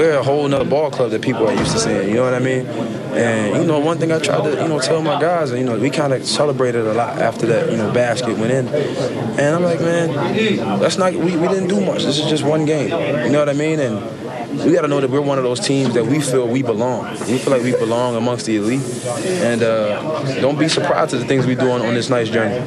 we're a whole nother ball club that people are used to seeing. You know what I mean? And you know, one thing I tried to you know tell my guys, and you know, we kind of celebrated a lot after that you know basket went in, and I'm like, man, that's not we, we didn't do much. This is just one game. You know what I mean? And we got to know that we're one of those teams that we feel we belong. We feel like we belong amongst the elite, and uh, don't be surprised at the things we do on, on this nice journey.